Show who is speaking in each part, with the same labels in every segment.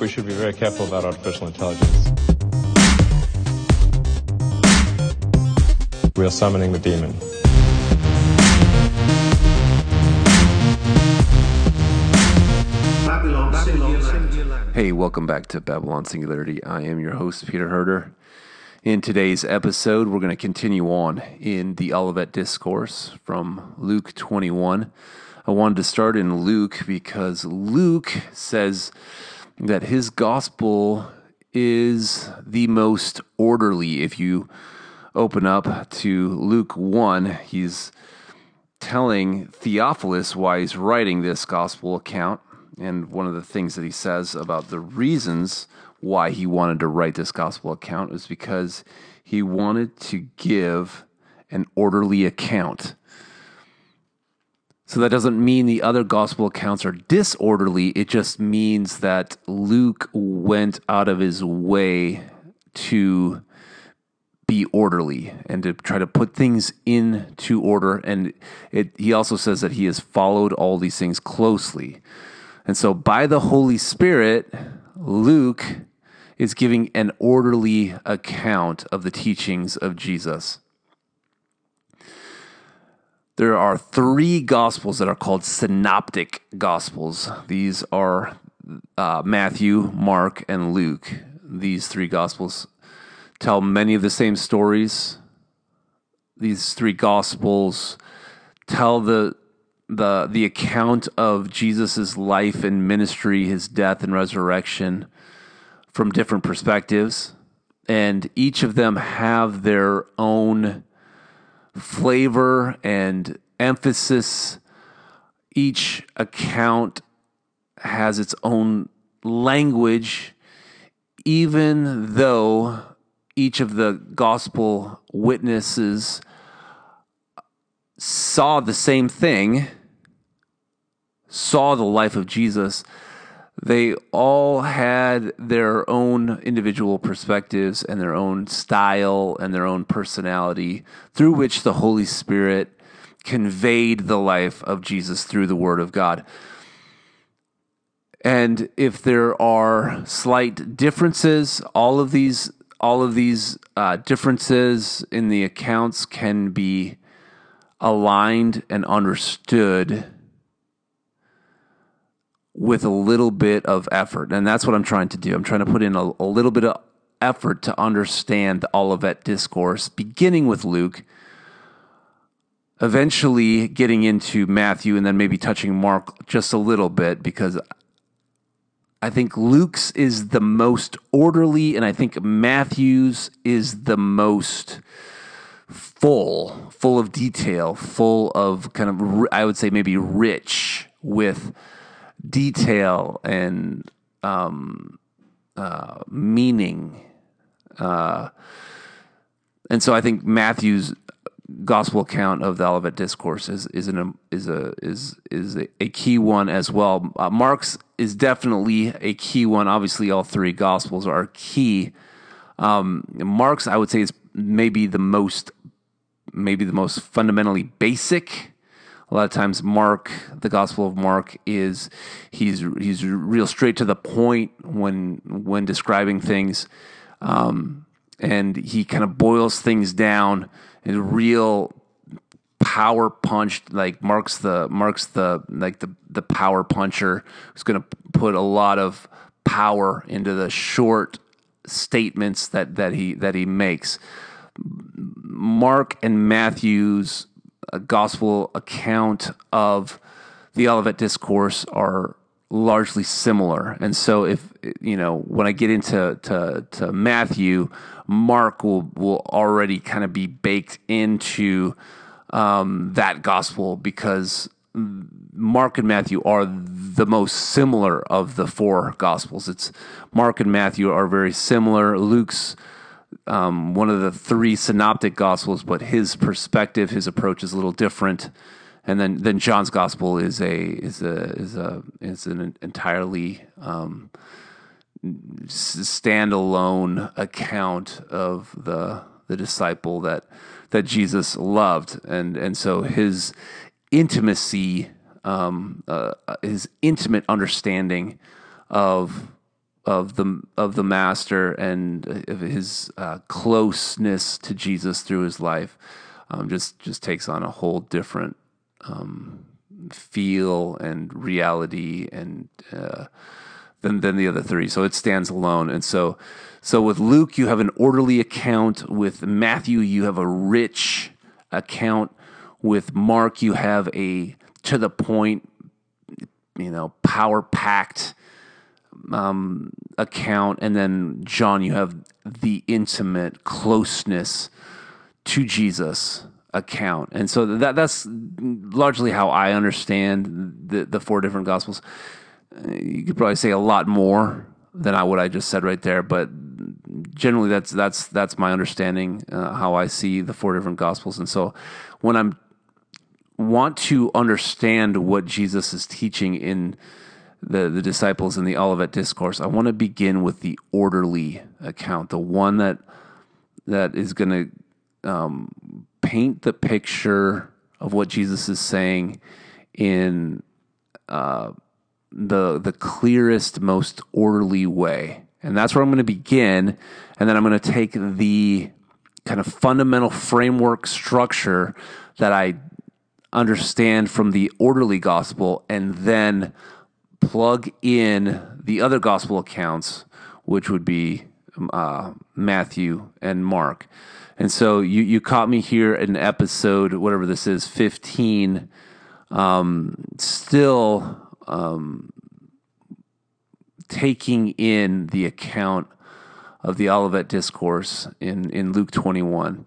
Speaker 1: We should be very careful about artificial intelligence. We are summoning the demon.
Speaker 2: Hey, welcome back to Babylon Singularity. I am your host, Peter Herder. In today's episode, we're going to continue on in the Olivet Discourse from Luke 21. I wanted to start in Luke because Luke says that his gospel is the most orderly. If you open up to Luke 1, he's telling Theophilus why he's writing this gospel account and one of the things that he says about the reasons why he wanted to write this gospel account is because he wanted to give an orderly account. So that doesn't mean the other gospel accounts are disorderly. It just means that Luke went out of his way to be orderly and to try to put things into order. And it, he also says that he has followed all these things closely. And so, by the Holy Spirit, Luke is giving an orderly account of the teachings of Jesus. There are three gospels that are called synoptic gospels. These are uh, Matthew, Mark, and Luke. These three gospels tell many of the same stories. These three gospels tell the the the account of Jesus' life and ministry, his death and resurrection from different perspectives. And each of them have their own flavor and emphasis. Each account has its own language, even though each of the gospel witnesses saw the same thing saw the life of Jesus, they all had their own individual perspectives and their own style and their own personality through which the Holy Spirit conveyed the life of Jesus through the Word of God. And if there are slight differences, all of these all of these uh, differences in the accounts can be aligned and understood with a little bit of effort. And that's what I'm trying to do. I'm trying to put in a, a little bit of effort to understand the Olivet discourse, beginning with Luke, eventually getting into Matthew, and then maybe touching Mark just a little bit because I think Luke's is the most orderly, and I think Matthew's is the most full, full of detail, full of kind of, I would say maybe rich with detail and um, uh, meaning. Uh, and so I think Matthew's gospel account of the Olivet Discourse is is an is a is is a, key one as well. Uh, Mark's is definitely a key one. Obviously, all three gospels are key. Um, Mark's, I would say, is maybe the most maybe the most fundamentally basic a lot of times mark the gospel of mark is he's he's real straight to the point when when describing things. Um, and he kind of boils things down in real power punched like marks the marks the like the the power puncher who's going to put a lot of power into the short statements that that he that he makes. Mark and matthew's gospel account of the Olivet Discourse are largely similar. And so if you know when I get into to, to Matthew, Mark will will already kind of be baked into um, that gospel because Mark and Matthew are the most similar of the four gospels. It's Mark and Matthew are very similar. Luke's um, one of the three synoptic gospels, but his perspective, his approach is a little different. And then, then John's gospel is a is a is a is an entirely um, standalone account of the the disciple that that Jesus loved, and and so his intimacy, um, uh, his intimate understanding of of the of the master and of his uh, closeness to Jesus through his life um, just just takes on a whole different um, feel and reality and uh, than than the other three. So it stands alone. And so so with Luke you have an orderly account. With Matthew you have a rich account. With Mark you have a to the point, you know, power packed um, account, and then John, you have the intimate closeness to Jesus account, and so that that's largely how I understand the the four different gospels. You could probably say a lot more than I what I just said right there, but generally that's that's that's my understanding uh, how I see the four different gospels, and so when I'm want to understand what Jesus is teaching in the, the disciples in the Olivet Discourse, I want to begin with the orderly account, the one that that is going to um, paint the picture of what Jesus is saying in uh, the the clearest, most orderly way, and that's where I'm going to begin, and then I'm going to take the kind of fundamental framework structure that I understand from the orderly gospel, and then plug in the other gospel accounts, which would be uh, Matthew and Mark. And so you, you caught me here in episode, whatever this is, 15, um, still um, taking in the account of the Olivet Discourse in, in Luke 21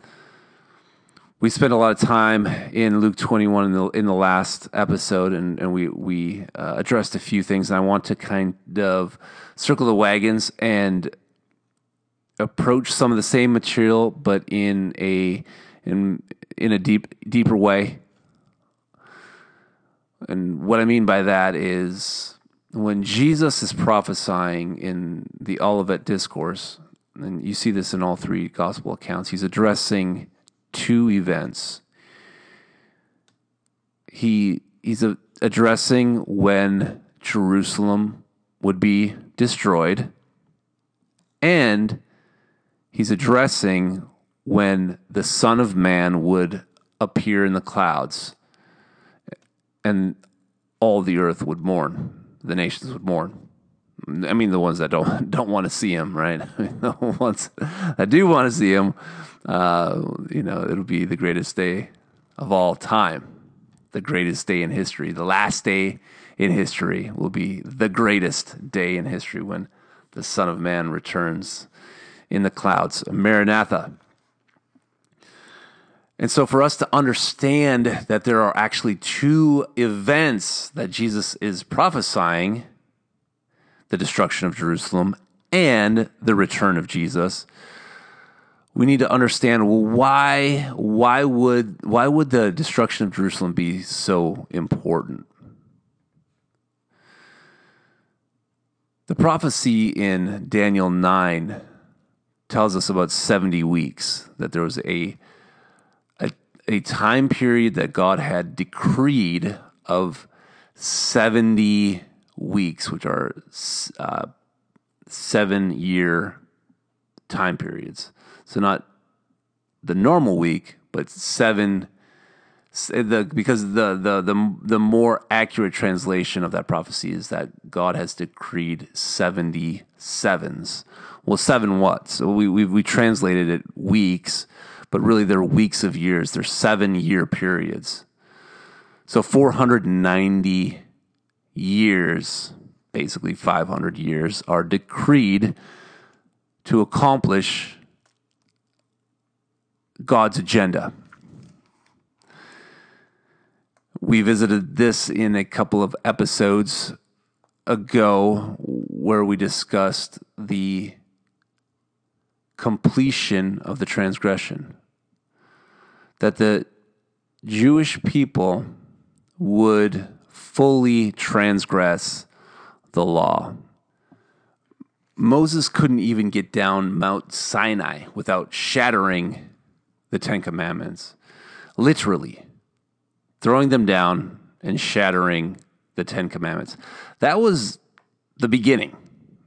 Speaker 2: we spent a lot of time in Luke 21 in the, in the last episode, and, and we, we uh, addressed a few things. And I want to kind of circle the wagons and approach some of the same material, but in a in in a deep deeper way. And what I mean by that is when Jesus is prophesying in the Olivet Discourse, and you see this in all three gospel accounts, he's addressing two events. He he's a, addressing when Jerusalem would be destroyed, and he's addressing when the Son of Man would appear in the clouds, and all the earth would mourn. The nations would mourn. I mean, the ones that don't don't want to see him, right? the ones that do want to see him, uh, you know, it'll be the greatest day of all time, the greatest day in history. The last day in history will be the greatest day in history when the Son of Man returns in the clouds. Maranatha. And so, for us to understand that there are actually two events that Jesus is prophesying the destruction of Jerusalem and the return of Jesus, we need to understand why why would why would the destruction of Jerusalem be so important? The prophecy in Daniel 9 tells us about 70 weeks that there was a, a, a time period that God had decreed of 70 weeks, which are uh, seven year time periods. So not the normal week, but seven. Eh, the, because the, the the the more accurate translation of that prophecy is that God has decreed seventy sevens. Well, seven what? So we we, we translated it weeks, but really they're weeks of years. They're seven year periods. So four hundred ninety years, basically 500 years, are decreed to accomplish God's agenda. We visited this in a couple of episodes ago where we discussed the completion of the transgression. That the Jewish people would fully transgress the law. Moses couldn't even get down Mount Sinai without shattering the Ten Commandments, literally throwing them down and shattering the Ten Commandments. That was the beginning.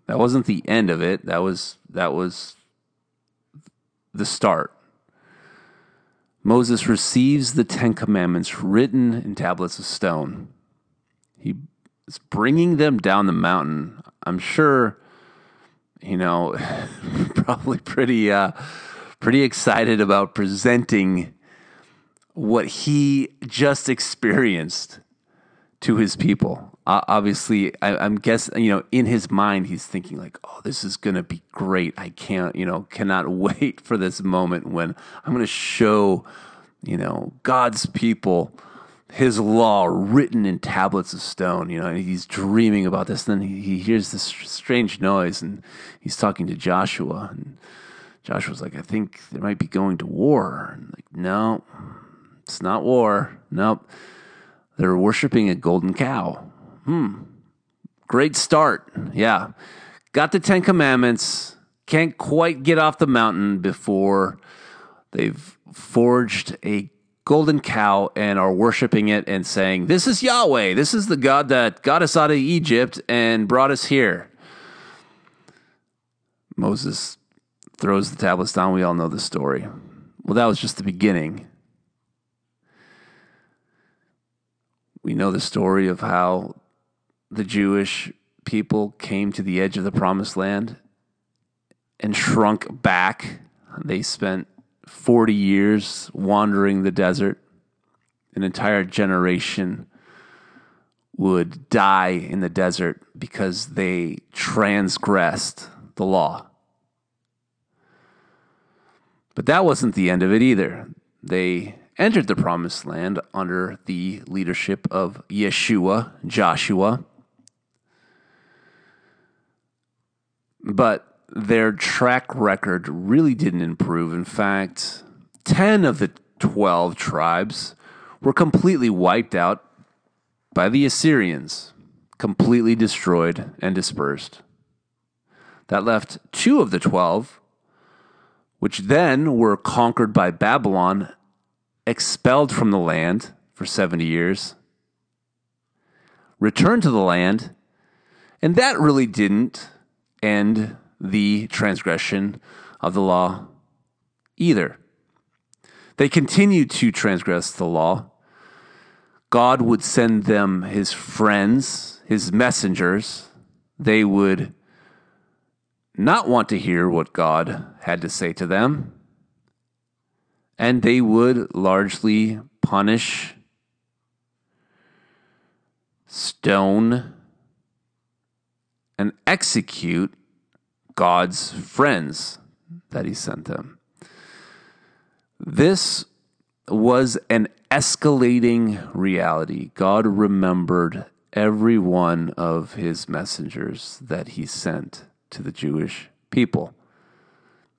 Speaker 2: That wasn't the end of it. That was that was the start. Moses receives the 10 commandments written in tablets of stone. He is bringing them down the mountain. I'm sure you know, probably pretty uh pretty excited about presenting what he just experienced to his people. Uh, obviously, I, am guessing, you know, in his mind, he's thinking like, "Oh, this is going to be great. I can't, you know, cannot wait for this moment when I'm going to show, you know, God's people His law written in tablets of stone." You know, and he's dreaming about this. Then he, he hears this strange noise, and he's talking to Joshua, and Joshua's like, "I think they might be going to war." And like, no, it's not war. Nope. They're worshiping a golden cow. Hmm. Great start. Yeah. Got the Ten Commandments. Can't quite get off the mountain before they've forged a golden cow and are worshiping it and saying, This is Yahweh. This is the God that got us out of Egypt and brought us here. Moses throws the tablets down. We all know the story. Well, that was just the beginning. We know the story of how the Jewish people came to the edge of the promised land and shrunk back. They spent 40 years wandering the desert. An entire generation would die in the desert because they transgressed the law. But that wasn't the end of it either. They entered the promised land under the leadership of Yeshua, Joshua. But their track record really didn't improve. In fact, 10 of the 12 tribes were completely wiped out by the Assyrians, completely destroyed and dispersed. That left two of the 12, which then were conquered by Babylon expelled from the land for 70 years, returned to the land, and that really didn't end the transgression of the law either. They continued to transgress the law. God would send them his friends, his messengers. They would not want to hear what God had to say to them and they would largely punish, stone, and execute God's friends that he sent them. This was an escalating reality. God remembered every one of his messengers that he sent to the Jewish people.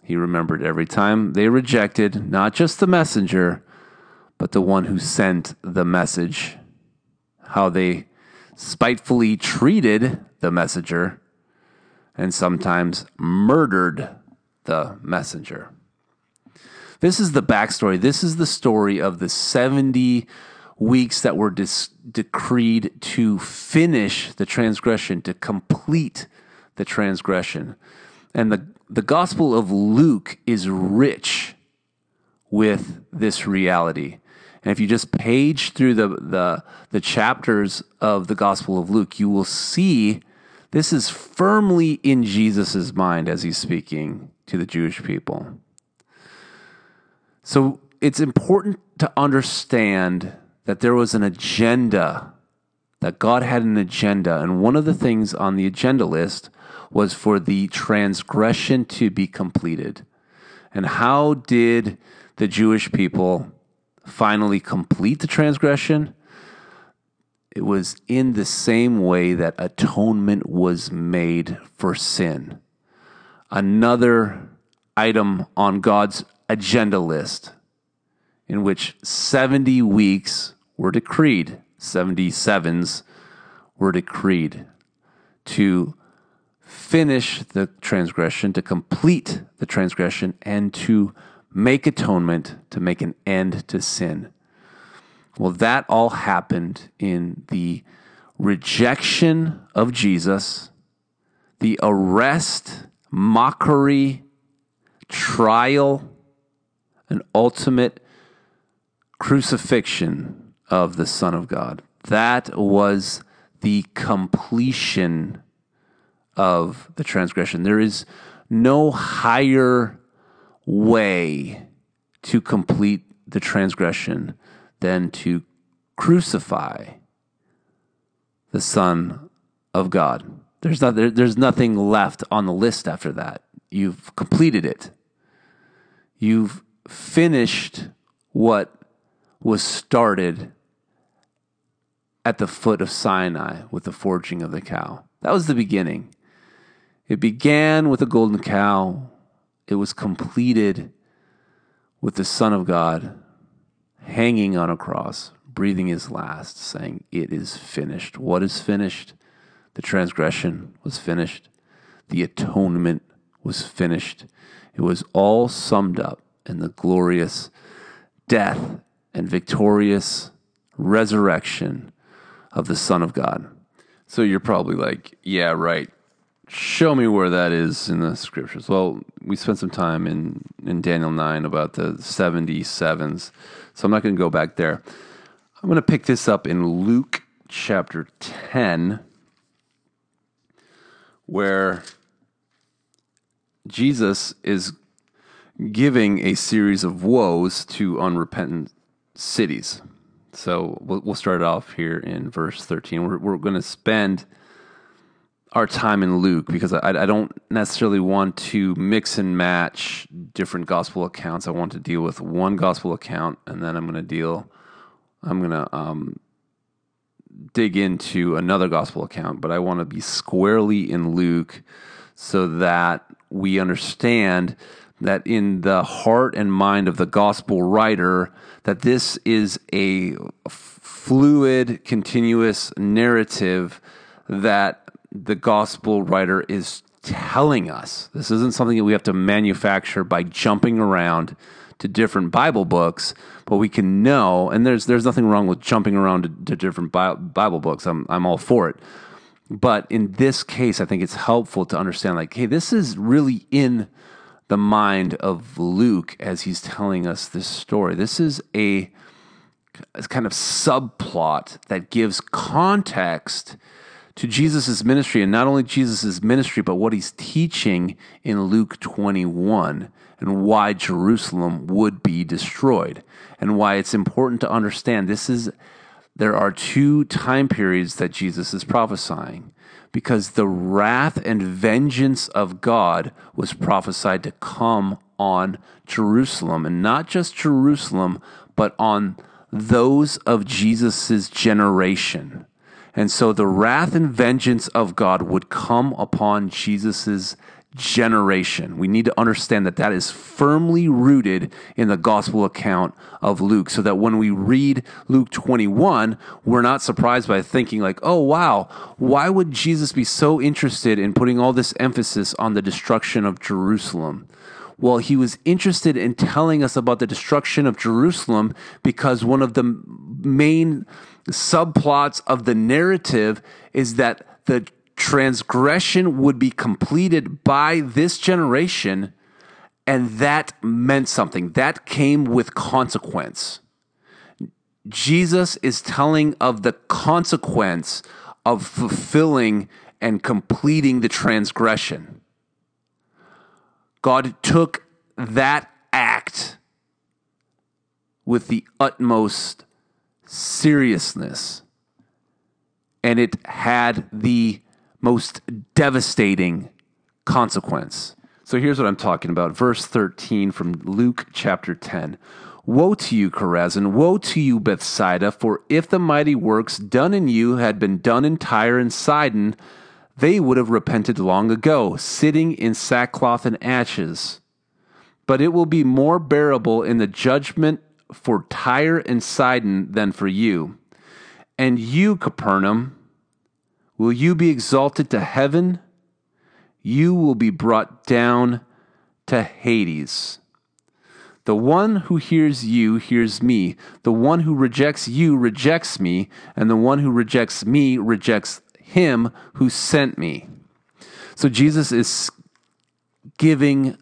Speaker 2: He remembered every time they rejected not just the messenger, but the one who sent the message, how they spitefully treated the messenger and sometimes murdered the messenger. This is the backstory. This is the story of the 70 weeks that were dis- decreed to finish the transgression, to complete the transgression. And the the Gospel of Luke is rich with this reality. And if you just page through the, the, the chapters of the Gospel of Luke, you will see this is firmly in Jesus' mind as he's speaking to the Jewish people. So it's important to understand that there was an agenda, that God had an agenda. And one of the things on the agenda list was for the transgression to be completed. And how did the Jewish people finally complete the transgression? It was in the same way that atonement was made for sin. Another item on God's agenda list in which 70 weeks were decreed, 77s were decreed to finish the transgression, to complete the transgression, and to make atonement, to make an end to sin. Well, that all happened in the rejection of Jesus, the arrest, mockery, trial, and ultimate crucifixion of the Son of God. That was the completion of the transgression. There is no higher way to complete the transgression than to crucify the Son of God. There's, not, there, there's nothing left on the list after that. You've completed it. You've finished what was started at the foot of Sinai with the forging of the cow. That was the beginning. It began with a golden cow. It was completed with the Son of God hanging on a cross, breathing his last, saying, It is finished. What is finished? The transgression was finished. The atonement was finished. It was all summed up in the glorious death and victorious resurrection of the Son of God. So you're probably like, yeah, right. Show me where that is in the scriptures. Well, we spent some time in, in Daniel 9 about the 77s, so I'm not going to go back there. I'm going to pick this up in Luke chapter 10, where Jesus is giving a series of woes to unrepentant cities. So we'll, start off here in verse 13. We're, we're going to spend our time in Luke because I, I don't necessarily want to mix and match different gospel accounts. I want to deal with one gospel account and then I'm going to deal, I'm going to um, dig into another gospel account, but I want to be squarely in Luke so that we understand that in the heart and mind of the gospel writer that this is a fluid continuous narrative that the gospel writer is telling us. This isn't something that we have to manufacture by jumping around to different bible books but we can know and there's there's nothing wrong with jumping around to, to different bible books. I'm I'm all for it. But in this case i think it's helpful to understand like hey this is really in the mind of Luke as he's telling us this story. This is a, a kind of subplot that gives context to Jesus' ministry, and not only Jesus' ministry, but what he's teaching in Luke 21 and why Jerusalem would be destroyed and why it's important to understand this is there are two time periods that Jesus is prophesying because the wrath and vengeance of God was prophesied to come on Jerusalem, and not just Jerusalem, but on those of Jesus' generation. And so the wrath and vengeance of God would come upon Jesus' generation. We need to understand that that is firmly rooted in the gospel account of Luke so that when we read Luke 21, we're not surprised by thinking like, "Oh wow, why would Jesus be so interested in putting all this emphasis on the destruction of Jerusalem?" Well, he was interested in telling us about the destruction of Jerusalem because one of the main subplots of the narrative is that the transgression would be completed by this generation, and that meant something. That came with consequence. Jesus is telling of the consequence of fulfilling and completing the transgression. God took that act with the utmost seriousness, and it had the most devastating consequence. So here's what I'm talking about. Verse 13 from Luke chapter 10. Woe to you, Chorazin! Woe to you, Bethsaida! For if the mighty works done in you had been done in Tyre and Sidon, they would have repented long ago, sitting in sackcloth and ashes. But it will be more bearable in the judgment for Tyre and Sidon than for you. And you, Capernaum, Will you be exalted to heaven? You will be brought down to Hades. The one who hears you hears me. The one who rejects you rejects me. And the one who rejects me rejects him who sent me. So Jesus is giving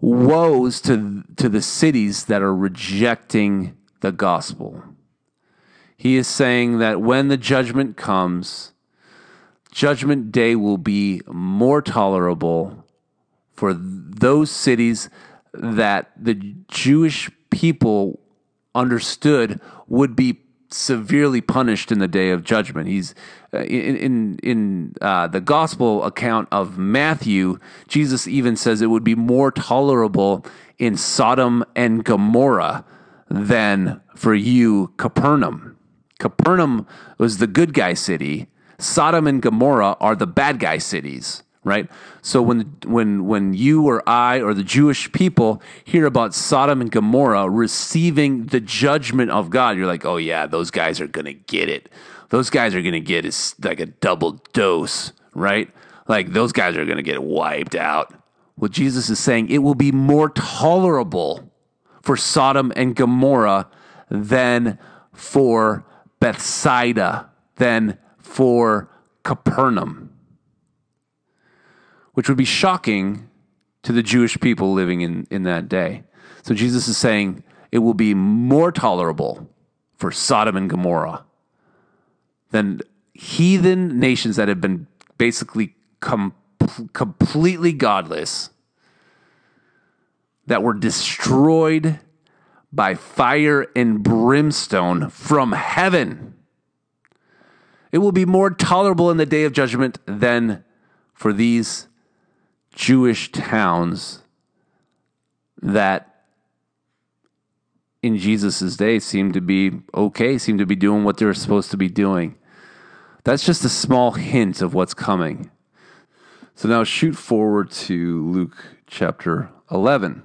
Speaker 2: woes to, to the cities that are rejecting the gospel. He is saying that when the judgment comes, judgment day will be more tolerable for those cities that the Jewish people understood would be severely punished in the day of judgment. He's uh, in in, in uh, the gospel account of Matthew. Jesus even says it would be more tolerable in Sodom and Gomorrah than for you, Capernaum. Capernaum was the good guy city. Sodom and Gomorrah are the bad guy cities right? So when when when you or I or the Jewish people hear about Sodom and Gomorrah receiving the judgment of God, you're like, "Oh yeah, those guys are going to get it. Those guys are going to get is like a double dose, right? Like those guys are going to get wiped out." Well, Jesus is saying it will be more tolerable for Sodom and Gomorrah than for Bethsaida, than for Capernaum which would be shocking to the Jewish people living in, in that day. So Jesus is saying it will be more tolerable for Sodom and Gomorrah than heathen nations that have been basically com- completely godless, that were destroyed by fire and brimstone from heaven. It will be more tolerable in the day of judgment than for these Jewish towns that in Jesus' day seemed to be okay, seemed to be doing what they were supposed to be doing. That's just a small hint of what's coming. So now shoot forward to Luke chapter 11.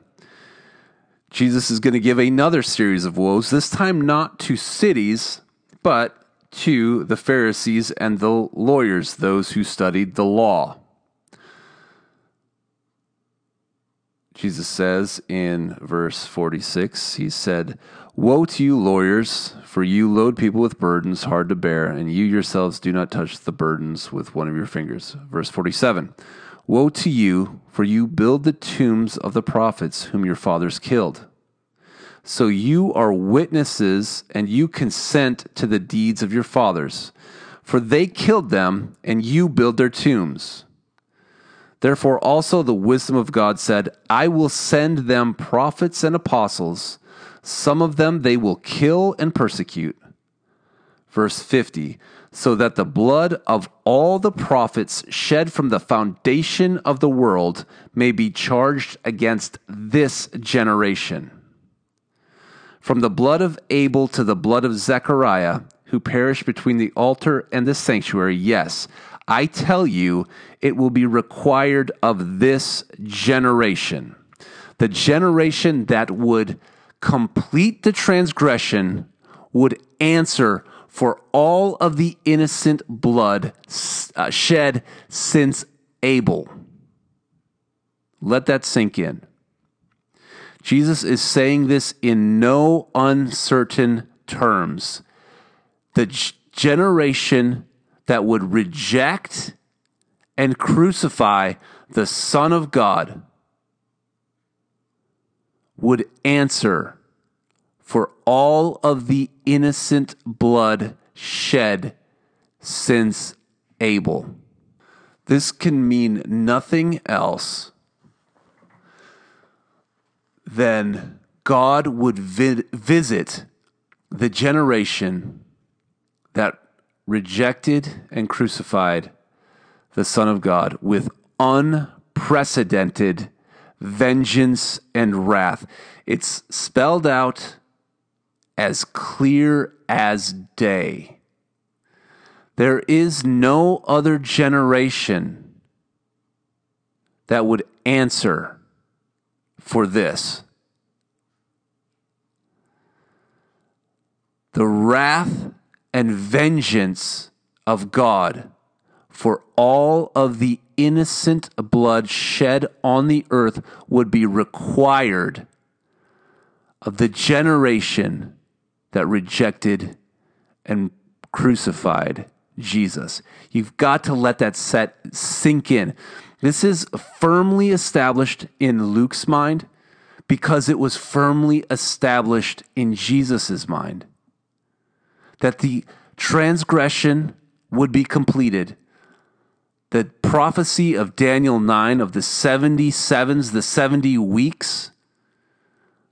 Speaker 2: Jesus is going to give another series of woes, this time not to cities, but to the Pharisees and the lawyers, those who studied the law. Jesus says in verse 46, He said, Woe to you, lawyers, for you load people with burdens hard to bear, and you yourselves do not touch the burdens with one of your fingers. Verse 47, Woe to you, for you build the tombs of the prophets whom your fathers killed. So you are witnesses, and you consent to the deeds of your fathers, for they killed them, and you build their tombs. Therefore, also the wisdom of God said, I will send them prophets and apostles. Some of them they will kill and persecute. Verse 50 So that the blood of all the prophets shed from the foundation of the world may be charged against this generation. From the blood of Abel to the blood of Zechariah, who perished between the altar and the sanctuary, yes, I tell you, it will be required of this generation. The generation that would complete the transgression would answer for all of the innocent blood uh, shed since Abel. Let that sink in. Jesus is saying this in no uncertain terms. The generation that would reject and crucify the Son of God would answer for all of the innocent blood shed since Abel. This can mean nothing else than God would vi- visit the generation that rejected and crucified the Son of God with unprecedented vengeance and wrath. It's spelled out as clear as day. There is no other generation that would answer for this. The wrath and vengeance of God for all of the innocent blood shed on the earth would be required of the generation that rejected and crucified Jesus. You've got to let that set sink in. This is firmly established in Luke's mind because it was firmly established in Jesus' mind that the transgression would be completed. The prophecy of Daniel 9 of the 77s, the 70 weeks,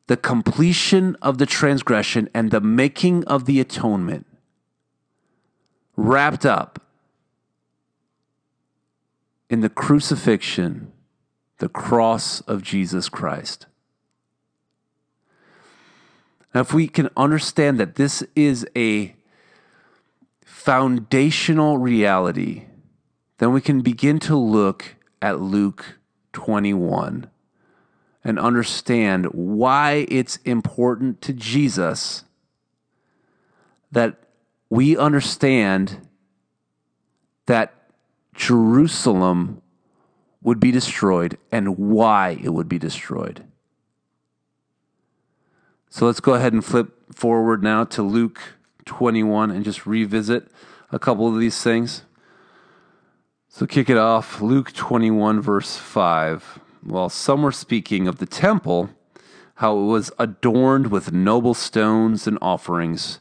Speaker 2: the completion of the transgression and the making of the atonement wrapped up in the crucifixion, the cross of Jesus Christ. Now, if we can understand that this is a foundational reality, then we can begin to look at Luke 21 and understand why it's important to Jesus that we understand that Jerusalem would be destroyed and why it would be destroyed. So let's go ahead and flip forward now to Luke 21 and just revisit a couple of these things. So kick it off. Luke 21, verse 5. While some were speaking of the temple, how it was adorned with noble stones and offerings,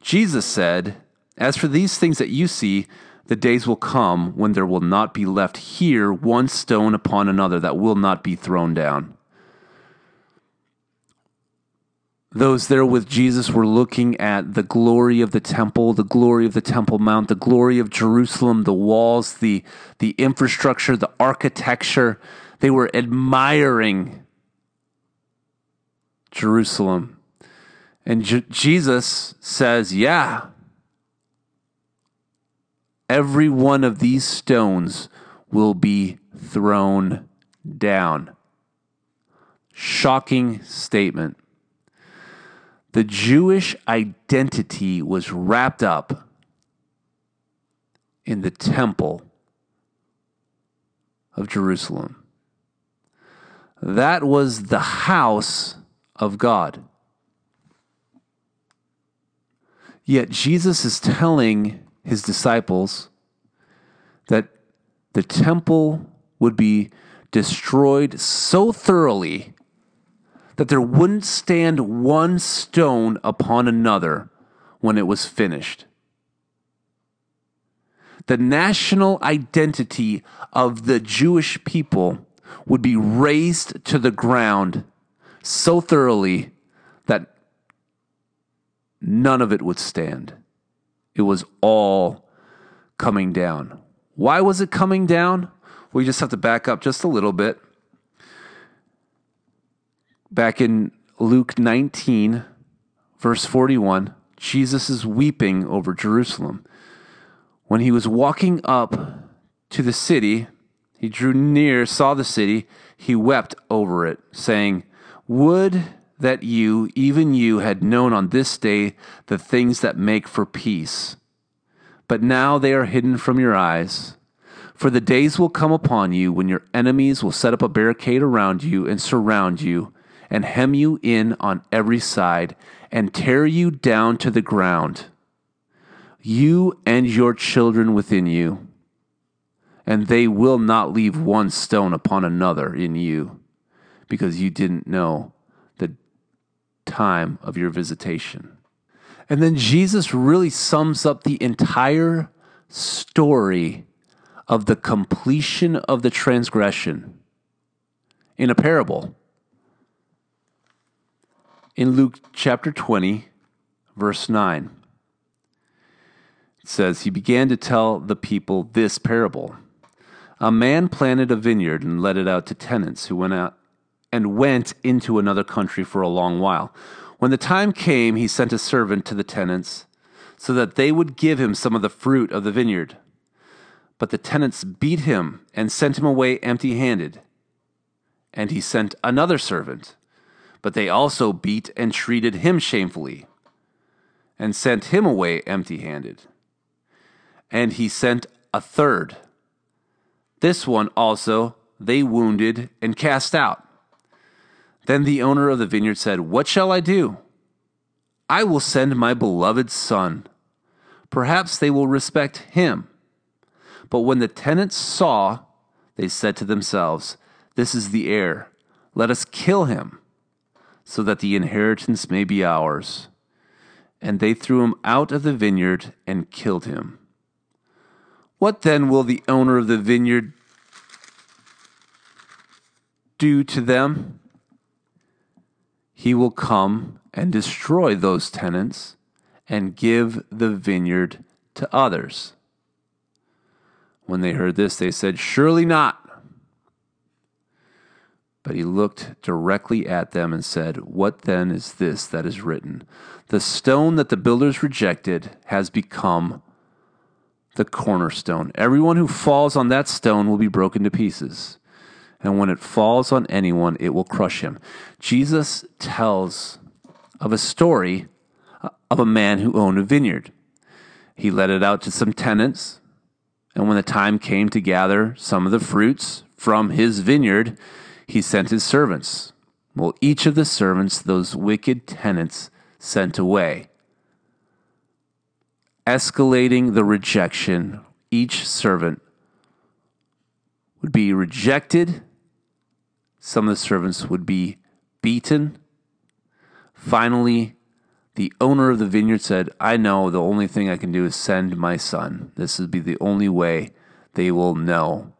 Speaker 2: Jesus said, As for these things that you see, the days will come when there will not be left here one stone upon another that will not be thrown down. Those there with Jesus were looking at the glory of the temple, the glory of the Temple Mount, the glory of Jerusalem, the walls, the, the infrastructure, the architecture. They were admiring Jerusalem. And J- Jesus says, Yeah, every one of these stones will be thrown down. Shocking statement. The Jewish identity was wrapped up in the temple of Jerusalem. That was the house of God. Yet Jesus is telling his disciples that the temple would be destroyed so thoroughly that there wouldn't stand one stone upon another when it was finished. The national identity of the Jewish people would be razed to the ground so thoroughly that none of it would stand. It was all coming down. Why was it coming down? We just have to back up just a little bit. Back in Luke 19, verse 41, Jesus is weeping over Jerusalem. When he was walking up to the city, he drew near, saw the city, he wept over it, saying, Would that you, even you, had known on this day the things that make for peace. But now they are hidden from your eyes. For the days will come upon you when your enemies will set up a barricade around you and surround you, and hem you in on every side, and tear you down to the ground, you and your children within you. And they will not leave one stone upon another in you, because you didn't know the time of your visitation. And then Jesus really sums up the entire story of the completion of the transgression in a parable. In Luke chapter 20, verse 9, it says, He began to tell the people this parable. A man planted a vineyard and let it out to tenants who went out and went into another country for a long while. When the time came, he sent a servant to the tenants so that they would give him some of the fruit of the vineyard. But the tenants beat him and sent him away empty handed. And he sent another servant, but they also beat and treated him shamefully, and sent him away empty handed. And he sent a third. This one also they wounded and cast out. Then the owner of the vineyard said, What shall I do? I will send my beloved son. Perhaps they will respect him. But when the tenants saw they said to themselves, This is the heir. Let us kill him, so that the inheritance may be ours. And they threw him out of the vineyard and killed him. What then will the owner of the vineyard do to them? He will come and destroy those tenants and give the vineyard to others. When they heard this, they said, Surely not. But he looked directly at them and said, What then is this that is written? The stone that the builders rejected has become the cornerstone. Everyone who falls on that stone will be broken to pieces. And when it falls on anyone, it will crush him. Jesus tells of a story of a man who owned a vineyard. He let it out to some tenants, and when the time came to gather some of the fruits from his vineyard, he sent his servants. Well, each of the servants those wicked tenants sent away. Escalating the rejection, each servant would be rejected. Some of the servants would be beaten. Finally, the owner of the vineyard said, I know the only thing I can do is send my son. This would be the only way they will know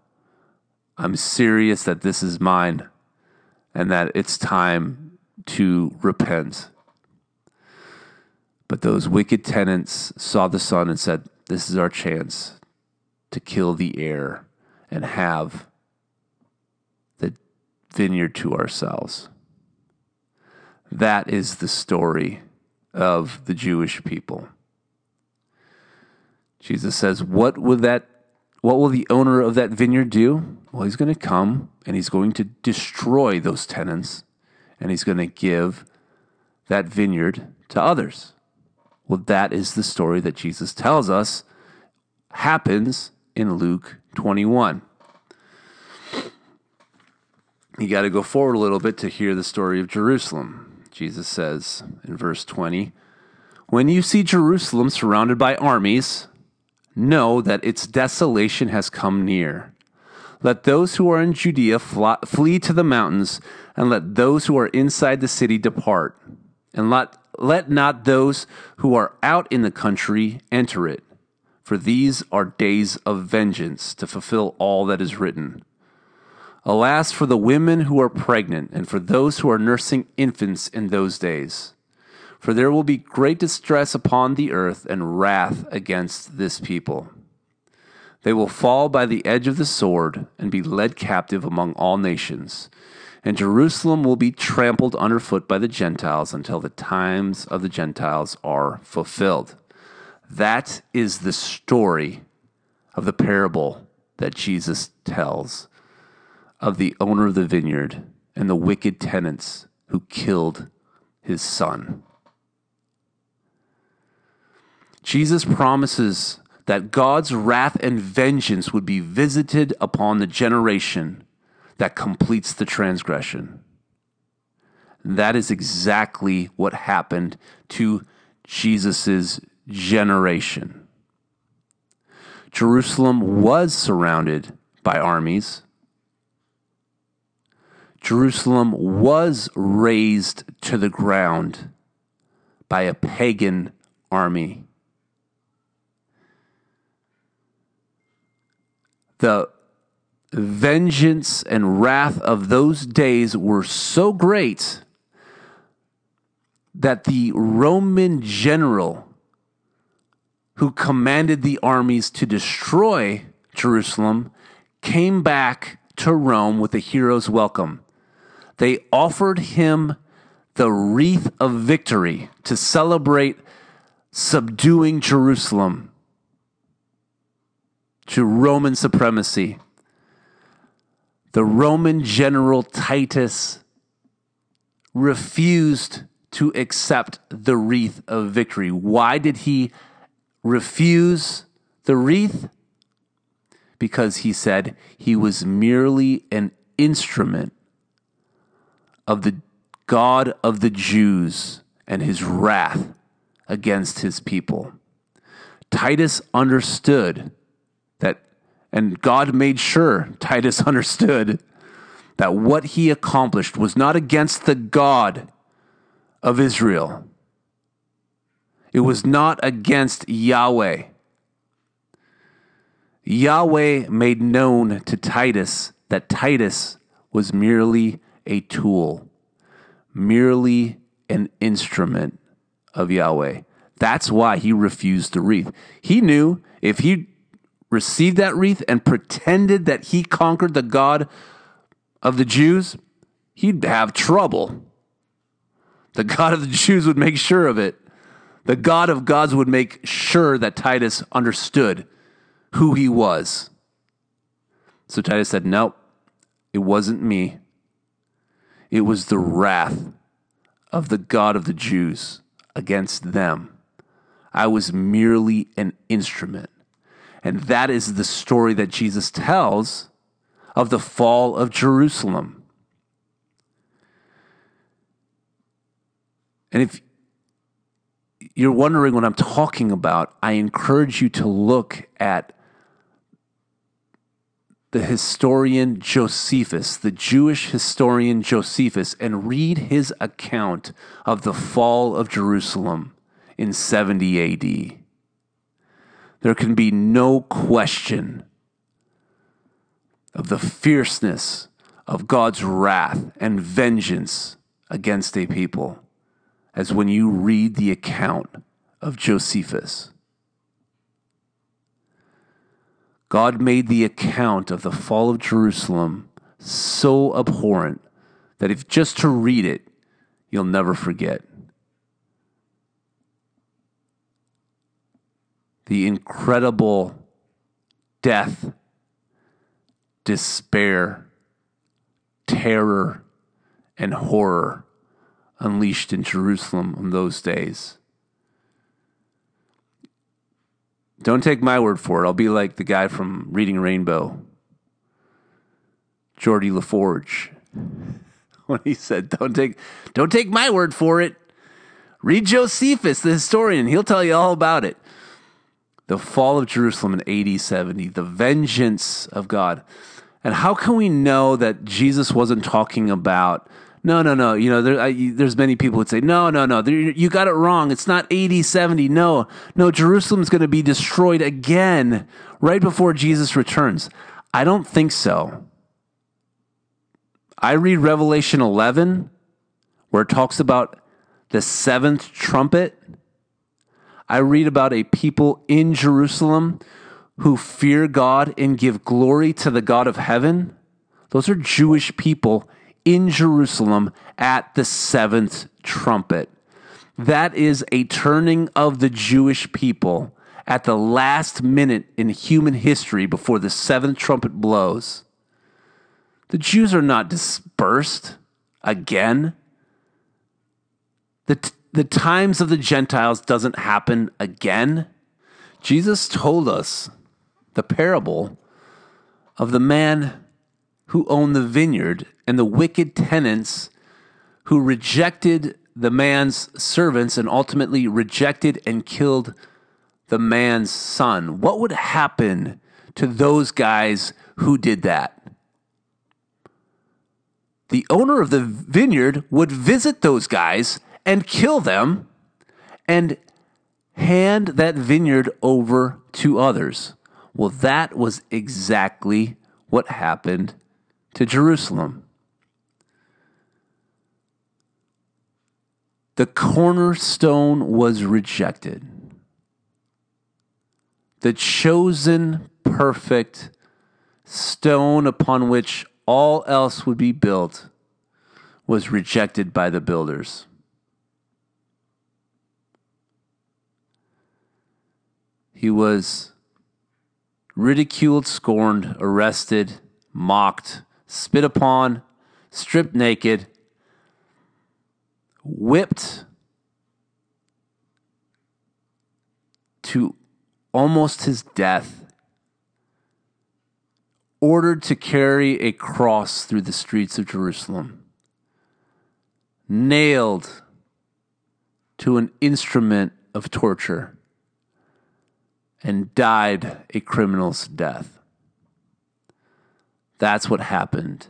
Speaker 2: I'm serious that this is mine and that it's time to repent. But those wicked tenants saw the son and said, This is our chance to kill the heir and have the vineyard to ourselves. That is the story of the Jewish people. Jesus says, What would that what will the owner of that vineyard do? Well, he's going to come and he's going to destroy those tenants and he's going to give that vineyard to others. Well, that is the story that Jesus tells us happens in Luke 21. You got to go forward a little bit to hear the story of Jerusalem. Jesus says in verse 20, When you see Jerusalem surrounded by armies, know that its desolation has come near. Let those who are in Judea flee to the mountains, and let those who are inside the city depart. And let, let not those who are out in the country enter it, for these are days of vengeance to fulfill all that is written. Alas, for the women who are pregnant, and for those who are nursing infants in those days for there will be great distress upon the earth and wrath against this people. They will fall by the edge of the sword and be led captive among all nations. And Jerusalem will be trampled underfoot by the Gentiles until the times of the Gentiles are fulfilled. That is the story of the parable that Jesus tells of the owner of the vineyard and the wicked tenants who killed his son. Jesus promises that God's wrath and vengeance would be visited upon the generation that completes the transgression. That is exactly what happened to Jesus' generation. Jerusalem was surrounded by armies. Jerusalem was razed to the ground by a pagan army. The vengeance and wrath of those days were so great that the Roman general who commanded the armies to destroy Jerusalem came back to Rome with a hero's welcome. They offered him the wreath of victory to celebrate subduing Jerusalem to Roman supremacy. The Roman general Titus refused to accept the wreath of victory. Why did he refuse the wreath? Because he said he was merely an instrument of the God of the Jews and his wrath against his people. Titus understood And God made sure Titus understood that what he accomplished was not against the God of Israel. It was not against Yahweh. Yahweh made known to Titus that Titus was merely a tool, merely an instrument of Yahweh. That's why he refused the wreath. He knew if he received that wreath and pretended that he conquered the God of the Jews, he'd have trouble. The God of the Jews would make sure of it. The God of gods would make sure that Titus understood who he was. So Titus said, Nope, it wasn't me. It was the wrath of the God of the Jews against them. I was merely an instrument. And that is the story that Jesus tells of the fall of Jerusalem. And if you're wondering what I'm talking about, I encourage you to look at the historian Josephus, the Jewish historian Josephus, and read his account of the fall of Jerusalem in 70 AD. There can be no question of the fierceness of God's wrath and vengeance against a people as when you read the account of Josephus. God made the account of the fall of Jerusalem so abhorrent that if just to read it, you'll never forget. The incredible death, despair, terror, and horror unleashed in Jerusalem in those days. Don't take my word for it. I'll be like the guy from Reading Rainbow, Geordi LaForge, when he said, "Don't take, don't take my word for it. Read Josephus, the historian. He'll tell you all about it." The fall of Jerusalem in AD 70, the vengeance of God. And how can we know that Jesus wasn't talking about no, no, no. You know, there, I, there's many people would say, no, no, no. There, you got it wrong. It's not 80, 70. No, no. Jerusalem's going to be destroyed again right before Jesus returns. I don't think so. I read Revelation 11, where it talks about the seventh trumpet. I read about a people in Jerusalem who fear God and give glory to the God of heaven. Those are Jewish people in Jerusalem at the seventh trumpet. That is a turning of the Jewish people at the last minute in human history before the seventh trumpet blows. The Jews are not dispersed again. The, the times of the Gentiles doesn't happen again. Jesus told us the parable of the man who owned the vineyard and the wicked tenants who rejected the man's servants and ultimately rejected and killed the man's son. What would happen to those guys who did that? The owner of the vineyard would visit those guys and kill them and hand that vineyard over to others. Well, that was exactly what happened to Jerusalem. The cornerstone was rejected. The chosen, perfect stone upon which all else would be built was rejected by the builders. He was ridiculed, scorned, arrested, mocked, spit upon, stripped naked, whipped to almost his death, ordered to carry a cross through the streets of Jerusalem, nailed to an instrument of torture, and died a criminal's death. That's what happened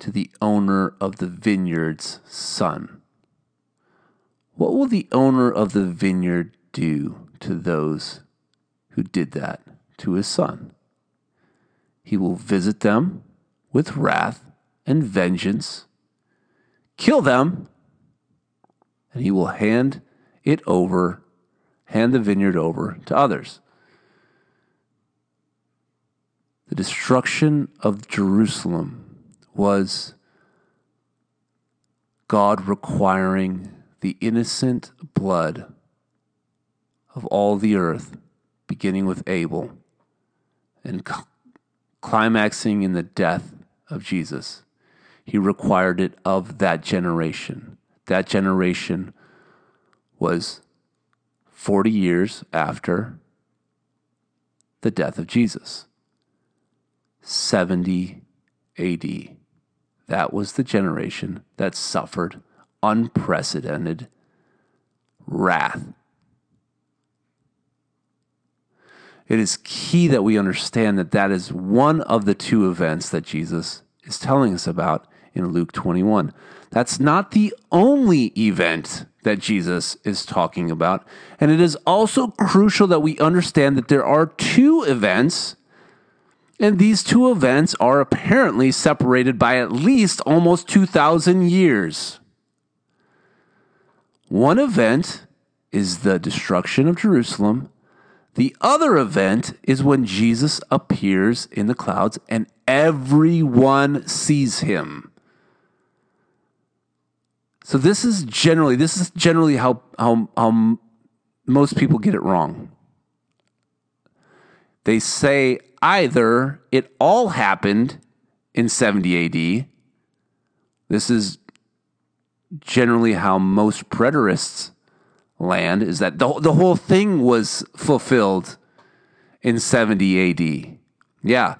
Speaker 2: to the owner of the vineyard's son. What will the owner of the vineyard do to those who did that to his son? He will visit them with wrath and vengeance, kill them, and he will hand it over, hand the vineyard over to others. The destruction of Jerusalem was God requiring the innocent blood of all the earth, beginning with Abel and climaxing in the death of Jesus. He required it of that generation. That generation was 40 years after the death of Jesus. 70 AD. That was the generation that suffered unprecedented wrath. It is key that we understand that that is one of the two events that Jesus is telling us about in Luke 21. That's not the only event that Jesus is talking about. And it is also crucial that we understand that there are two events and these two events are apparently separated by at least almost 2,000 years. One event is the destruction of Jerusalem. The other event is when Jesus appears in the clouds and everyone sees him. So this is generally this is generally how how, how most people get it wrong. They say either it all happened in 70 AD. This is generally how most preterists land is that the, the whole thing was fulfilled in 70 AD. Yeah.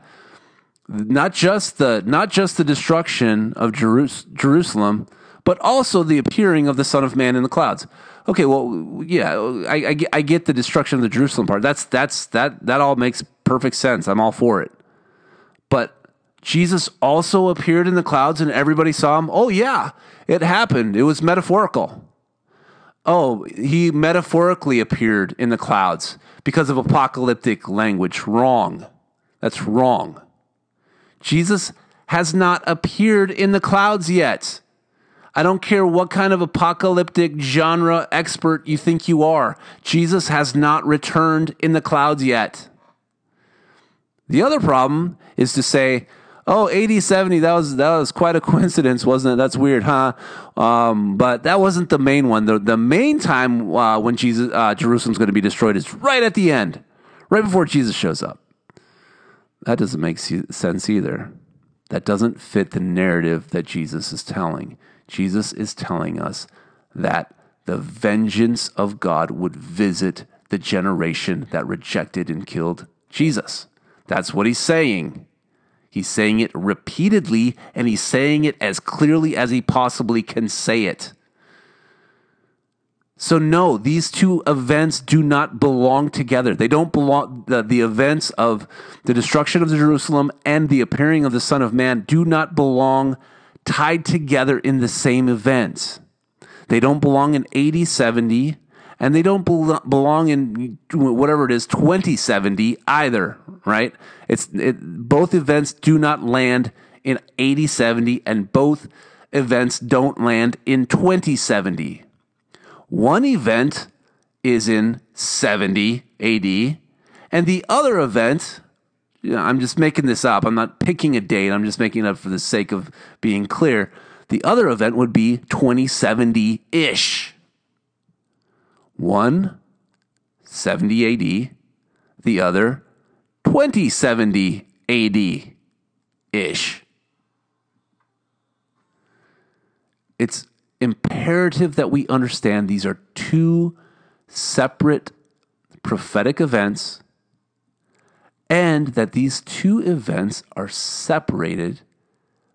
Speaker 2: Not just the not just the destruction of Jerus- Jerusalem, but also the appearing of the Son of Man in the clouds. Okay, well, yeah, I, I, I get the destruction of the Jerusalem part. That's that's that that all makes perfect sense. I'm all for it. But Jesus also appeared in the clouds and everybody saw him. Oh, yeah, it happened. It was metaphorical. Oh, he metaphorically appeared in the clouds because of apocalyptic language. Wrong. That's wrong. Jesus has not appeared in the clouds yet. I don't care what kind of apocalyptic genre expert you think you are. Jesus has not returned in the clouds yet. The other problem is to say, oh, 80, 70, that was, that was quite a coincidence, wasn't it? That's weird, huh? Um, but that wasn't the main one. The, the main time uh, when Jesus, uh, Jerusalem's going to be destroyed is right at the end, right before Jesus shows up. That doesn't make sense either. That doesn't fit the narrative that Jesus is telling. Jesus is telling us that the vengeance of God would visit the generation that rejected and killed Jesus. That's what he's saying. He's saying it repeatedly, and he's saying it as clearly as he possibly can say it. So, no, these two events do not belong together. They don't belong, the, the events of the destruction of Jerusalem and the appearing of the Son of Man do not belong tied together in the same event. They don't belong in 80, 70, and they don't belong in whatever it is 2070 either right it's it, both events do not land in 8070 and both events don't land in 2070 one event is in 70 AD and the other event you know, I'm just making this up. I'm not picking a date. I'm just making it up for the sake of being clear. The other event would be 2070 ish one 70 AD, the other 2070 AD ish. It's imperative that we understand these are two separate prophetic events and that these two events are separated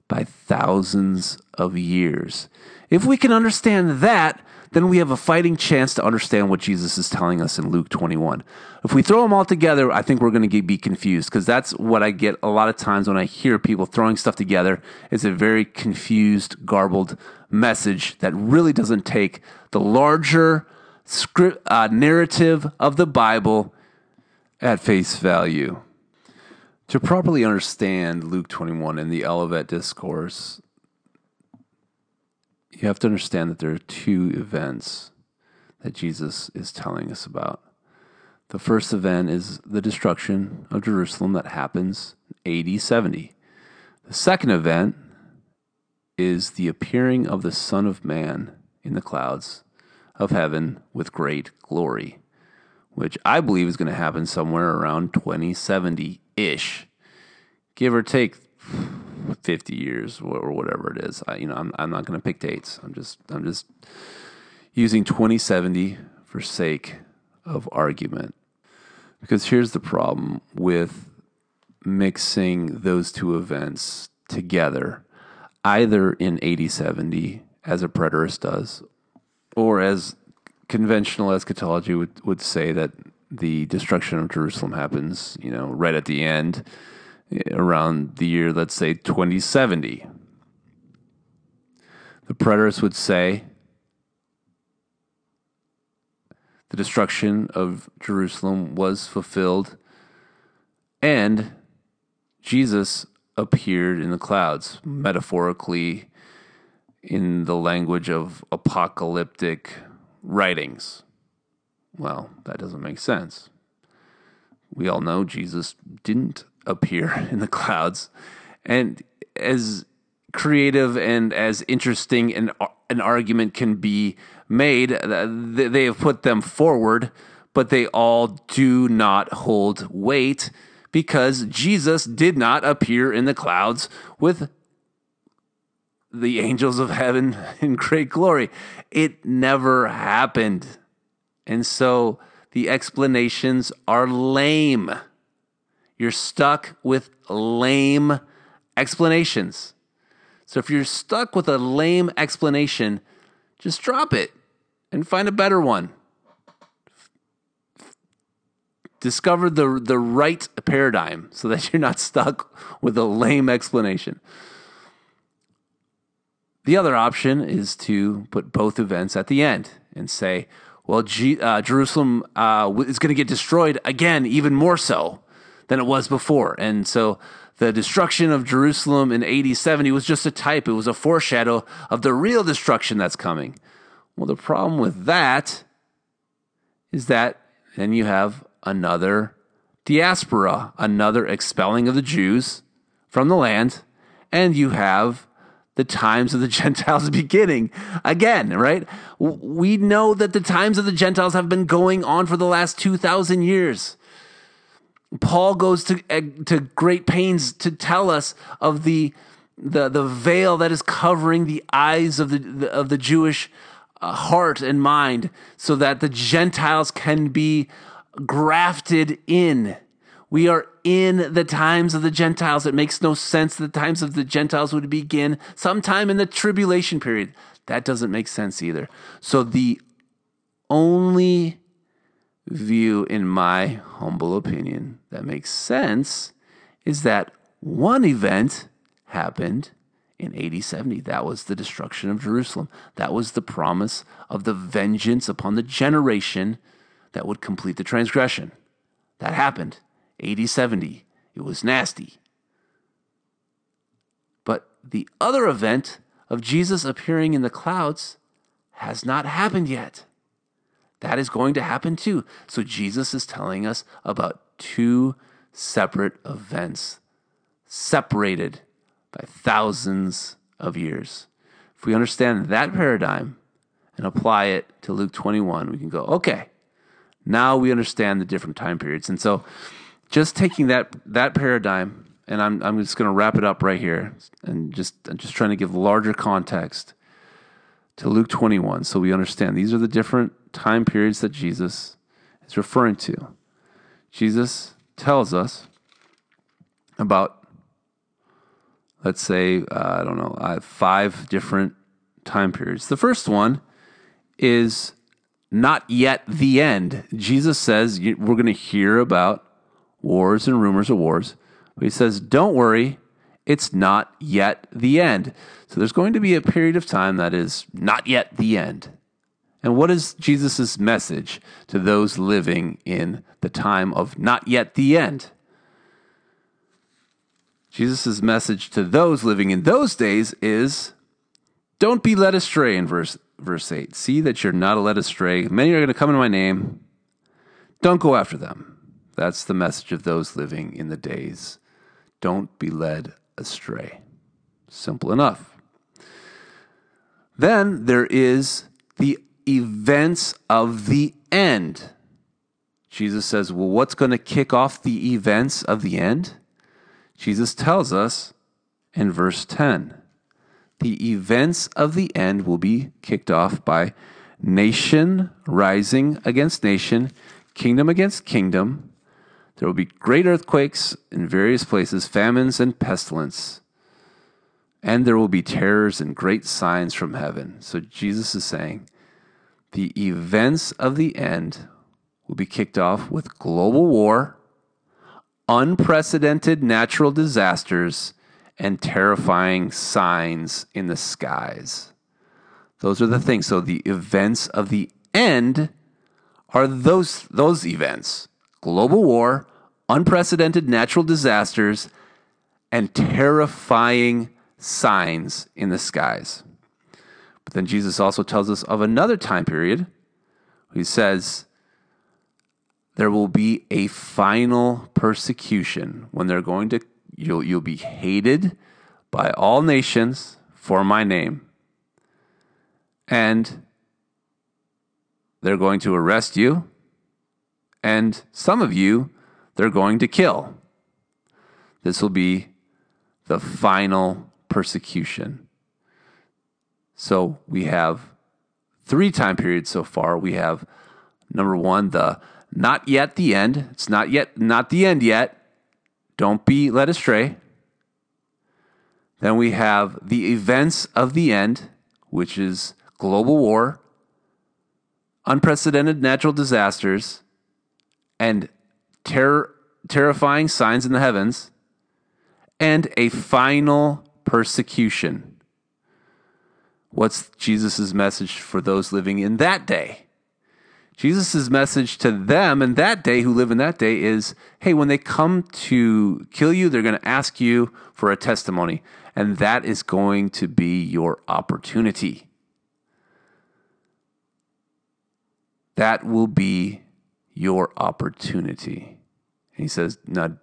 Speaker 2: by thousands of years. If we can understand that, then we have a fighting chance to understand what Jesus is telling us in Luke 21. If we throw them all together, I think we're going to be confused because that's what I get a lot of times when I hear people throwing stuff together. It's a very confused, garbled message that really doesn't take the larger script, uh, narrative of the Bible at face value. To properly understand Luke 21 and the Olivet Discourse, you have to understand that there are two events that Jesus is telling us about. The first event is the destruction of Jerusalem that happens AD 70. The second event is the appearing of the Son of Man in the clouds of heaven with great glory, which I believe is going to happen somewhere around 2070 ish, give or take 50 years or whatever it is. I, you know, I'm, I'm not going to pick dates. I'm just, I'm just using 2070 for sake of argument. Because here's the problem with mixing those two events together, either in 8070, as a preterist does, or as conventional eschatology would, would say that the destruction of Jerusalem happens, you know, right at the end eh, around the year, let's say 2070. The preterists would say the destruction of Jerusalem was fulfilled and Jesus appeared in the clouds, metaphorically in the language of apocalyptic writings. Well, that doesn't make sense. We all know Jesus didn't appear in the clouds. And as creative and as interesting an, an argument can be made, uh, they have put them forward, but they all do not hold weight because Jesus did not appear in the clouds with the angels of heaven in great glory. It never happened. And so the explanations are lame. You're stuck with lame explanations. So if you're stuck with a lame explanation, just drop it and find a better one. Discover the, the right paradigm so that you're not stuck with a lame explanation. The other option is to put both events at the end and say, well, G- uh, Jerusalem uh, is going to get destroyed again, even more so than it was before. And so the destruction of Jerusalem in AD 70 was just a type, it was a foreshadow of the real destruction that's coming. Well, the problem with that is that then you have another diaspora, another expelling of the Jews from the land, and you have the times of the Gentiles beginning again, right? We know that the times of the Gentiles have been going on for the last 2,000 years. Paul goes to eh, to great pains to tell us of the the the veil that is covering the eyes of the of the Jewish uh, heart and mind, so that the Gentiles can be grafted in. We are in the times of the Gentiles. It makes no sense the times of the Gentiles would begin sometime in the tribulation period. That doesn't make sense either. So the only view, in my humble opinion, that makes sense is that one event happened in AD 70. That was the destruction of Jerusalem. That was the promise of the vengeance upon the generation that would complete the transgression. That happened. AD 70. It was nasty. But the other event of Jesus appearing in the clouds has not happened yet. That is going to happen too. So Jesus is telling us about two separate events, separated by thousands of years. If we understand that paradigm and apply it to Luke 21, we can go, okay, now we understand the different time periods. And so just taking that that paradigm, and I'm I'm just going to wrap it up right here, and just I'm just trying to give larger context to Luke 21, so we understand these are the different time periods that Jesus is referring to. Jesus tells us about, let's say, uh, I don't know, have five different time periods. The first one is not yet the end. Jesus says we're going to hear about wars and rumors of wars, but he says, don't worry, it's not yet the end. So there's going to be a period of time that is not yet the end. And what is Jesus' message to those living in the time of not yet the end? Jesus' message to those living in those days is don't be led astray in verse, verse 8. See that you're not led astray. Many are going to come in my name. Don't go after them. That's the message of those living in the days. Don't be led astray. Simple enough. Then there is the events of the end. Jesus says, Well, what's going to kick off the events of the end? Jesus tells us in verse 10 the events of the end will be kicked off by nation rising against nation, kingdom against kingdom. There will be great earthquakes in various places, famines and pestilence. And there will be terrors and great signs from heaven. So Jesus is saying the events of the end will be kicked off with global war, unprecedented natural disasters, and terrifying signs in the skies. Those are the things. So the events of the end are those those events. Global war, unprecedented natural disasters, and terrifying signs in the skies. But then Jesus also tells us of another time period. He says there will be a final persecution when they're going to You'll, you'll be hated by all nations for my name. And they're going to arrest you. And some of you, they're going to kill. This will be the final persecution. So we have three time periods so far. We have number one, the not yet the end. It's not yet, not the end yet. Don't be led astray. Then we have the events of the end, which is global war, unprecedented natural disasters, and terror, terrifying signs in the heavens, and a final persecution. What's Jesus' message for those living in that day? Jesus' message to them in that day who live in that day is hey, when they come to kill you, they're going to ask you for a testimony, and that is going to be your opportunity. That will be your opportunity. And he says, now,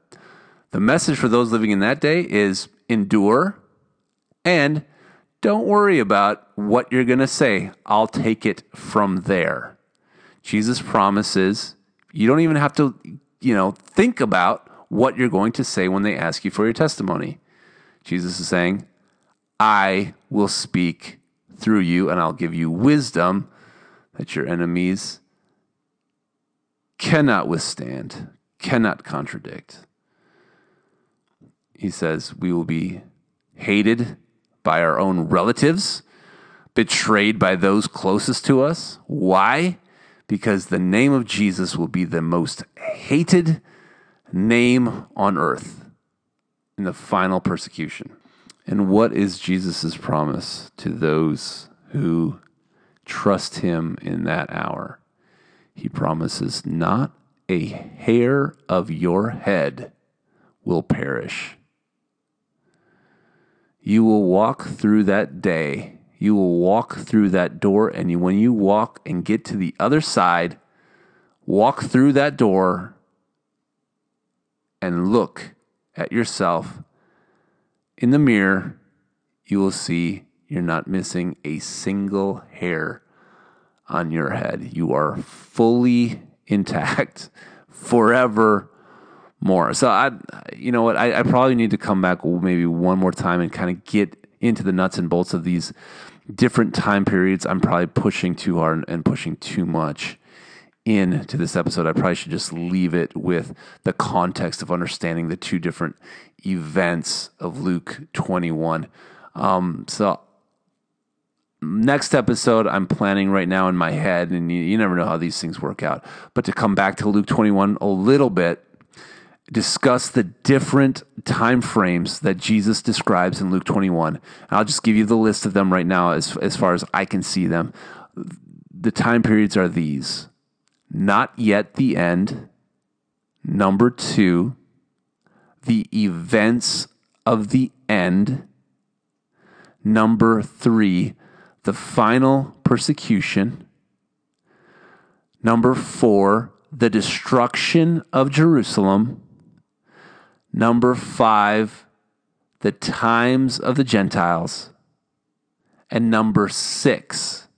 Speaker 2: the message for those living in that day is endure and don't worry about what you're going to say. I'll take it from there. Jesus promises you don't even have to, you know, think about what you're going to say when they ask you for your testimony. Jesus is saying, I will speak through you and I'll give you wisdom that your enemies cannot withstand, cannot contradict. He says, We will be hated by our own relatives, betrayed by those closest to us. Why? because the name of Jesus will be the most hated name on earth in the final persecution. And what is Jesus' promise to those who trust him in that hour? He promises not a hair of your head will perish. You will walk through that day you will walk through that door, and when you walk and get to the other side, walk through that door and look at yourself in the mirror, you will see you're not missing a single hair on your head. You are fully intact forever more. So I, you know what, I, I probably need to come back maybe one more time and kind of get into the nuts and bolts of these different time periods, I'm probably pushing too hard and pushing too much into this episode. I probably should just leave it with the context of understanding the two different events of Luke 21. Um, so, next episode, I'm planning right now in my head, and you, you never know how these things work out, but to come back to Luke 21 a little bit discuss the different time frames that Jesus describes in Luke 21. I'll just give you the list of them right now as, as far as I can see them. The time periods are these not yet the end. Number two, the events of the end. Number three, the final persecution. Number four, the destruction of Jerusalem. Number five, the times of the Gentiles. And number six,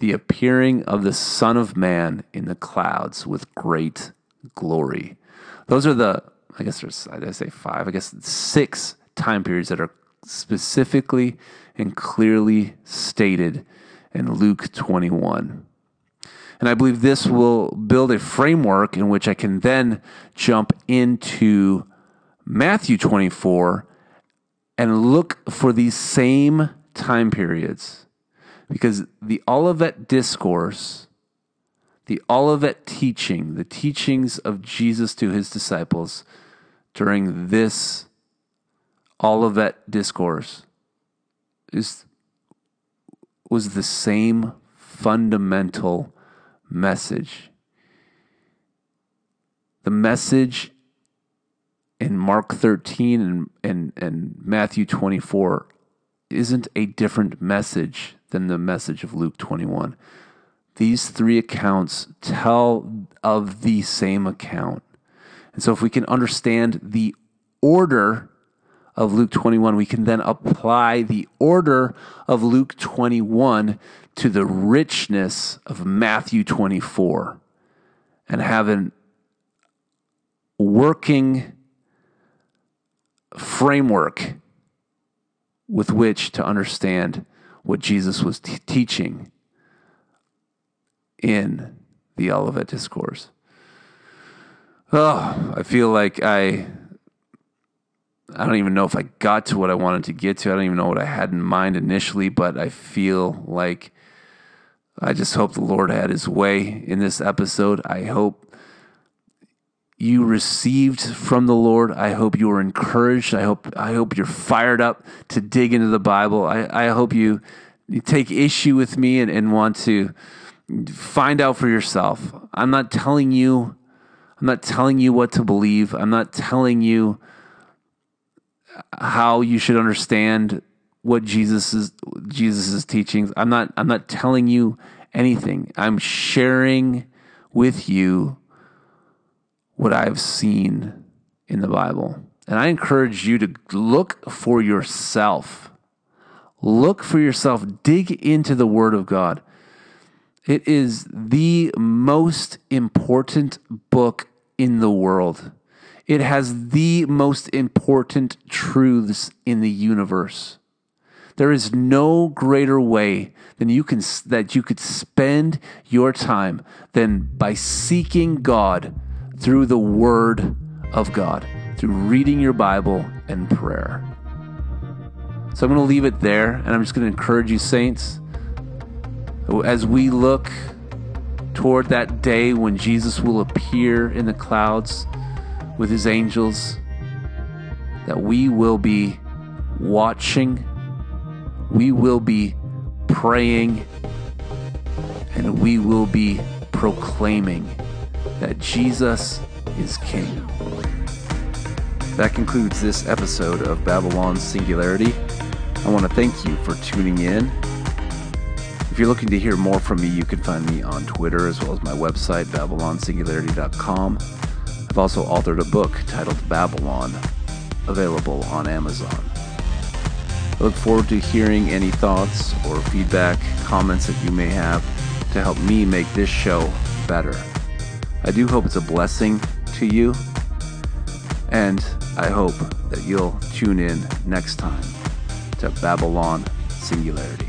Speaker 2: the appearing of the Son of Man in the clouds with great glory. Those are the, I guess there's, I say five, I guess six time periods that are specifically and clearly stated in Luke 21. And I believe this will build a framework in which I can then jump into Matthew 24 and look for these same time periods. Because the Olivet Discourse, the Olivet teaching, the teachings of Jesus to his disciples during this Olivet Discourse is, was the same fundamental message. The message in Mark 13 and, and, and Matthew 24 isn't a different message than the message of Luke 21. These three accounts tell of the same account. And so, if we can understand the order of Luke 21, we can then apply the order of Luke 21 to the richness of Matthew 24 and have a working framework with which to understand what Jesus was t- teaching in the Olivet Discourse. Oh, I feel like I I don't even know if I got to what I wanted to get to. I don't even know what I had in mind initially, but I feel like I just hope the Lord had his way in this episode. I hope you received from the Lord. I hope you are encouraged. I hope I hope you're fired up to dig into the Bible. I, I hope you, you take issue with me and, and want to find out for yourself. I'm not telling you I'm not telling you what to believe. I'm not telling you how you should understand what Jesus is Jesus's teachings. I'm not I'm not telling you anything. I'm sharing with you what I've seen in the Bible. And I encourage you to look for yourself. Look for yourself. Dig into the Word of God. It is the most important book in the world. It has the most important truths in the universe. There is no greater way than you can that you could spend your time than by seeking God through the word of God, through reading your Bible and prayer. So I'm going to leave it there and I'm just going to encourage you saints as we look toward that day when Jesus will appear in the clouds with his angels, that we will be watching, we will be praying, and we will be proclaiming that Jesus is King. That concludes this episode of Babylon Singularity. I want to thank you for tuning in. If you're looking to hear more from me, you can find me on Twitter as well as my website, babylonsingularity.com. I've also authored a book titled Babylon, available on Amazon. I look forward to hearing any thoughts or feedback, comments that you may have to help me make this show better. I do hope it's a blessing to you, and I hope that you'll tune in next time to Babylon Singularity.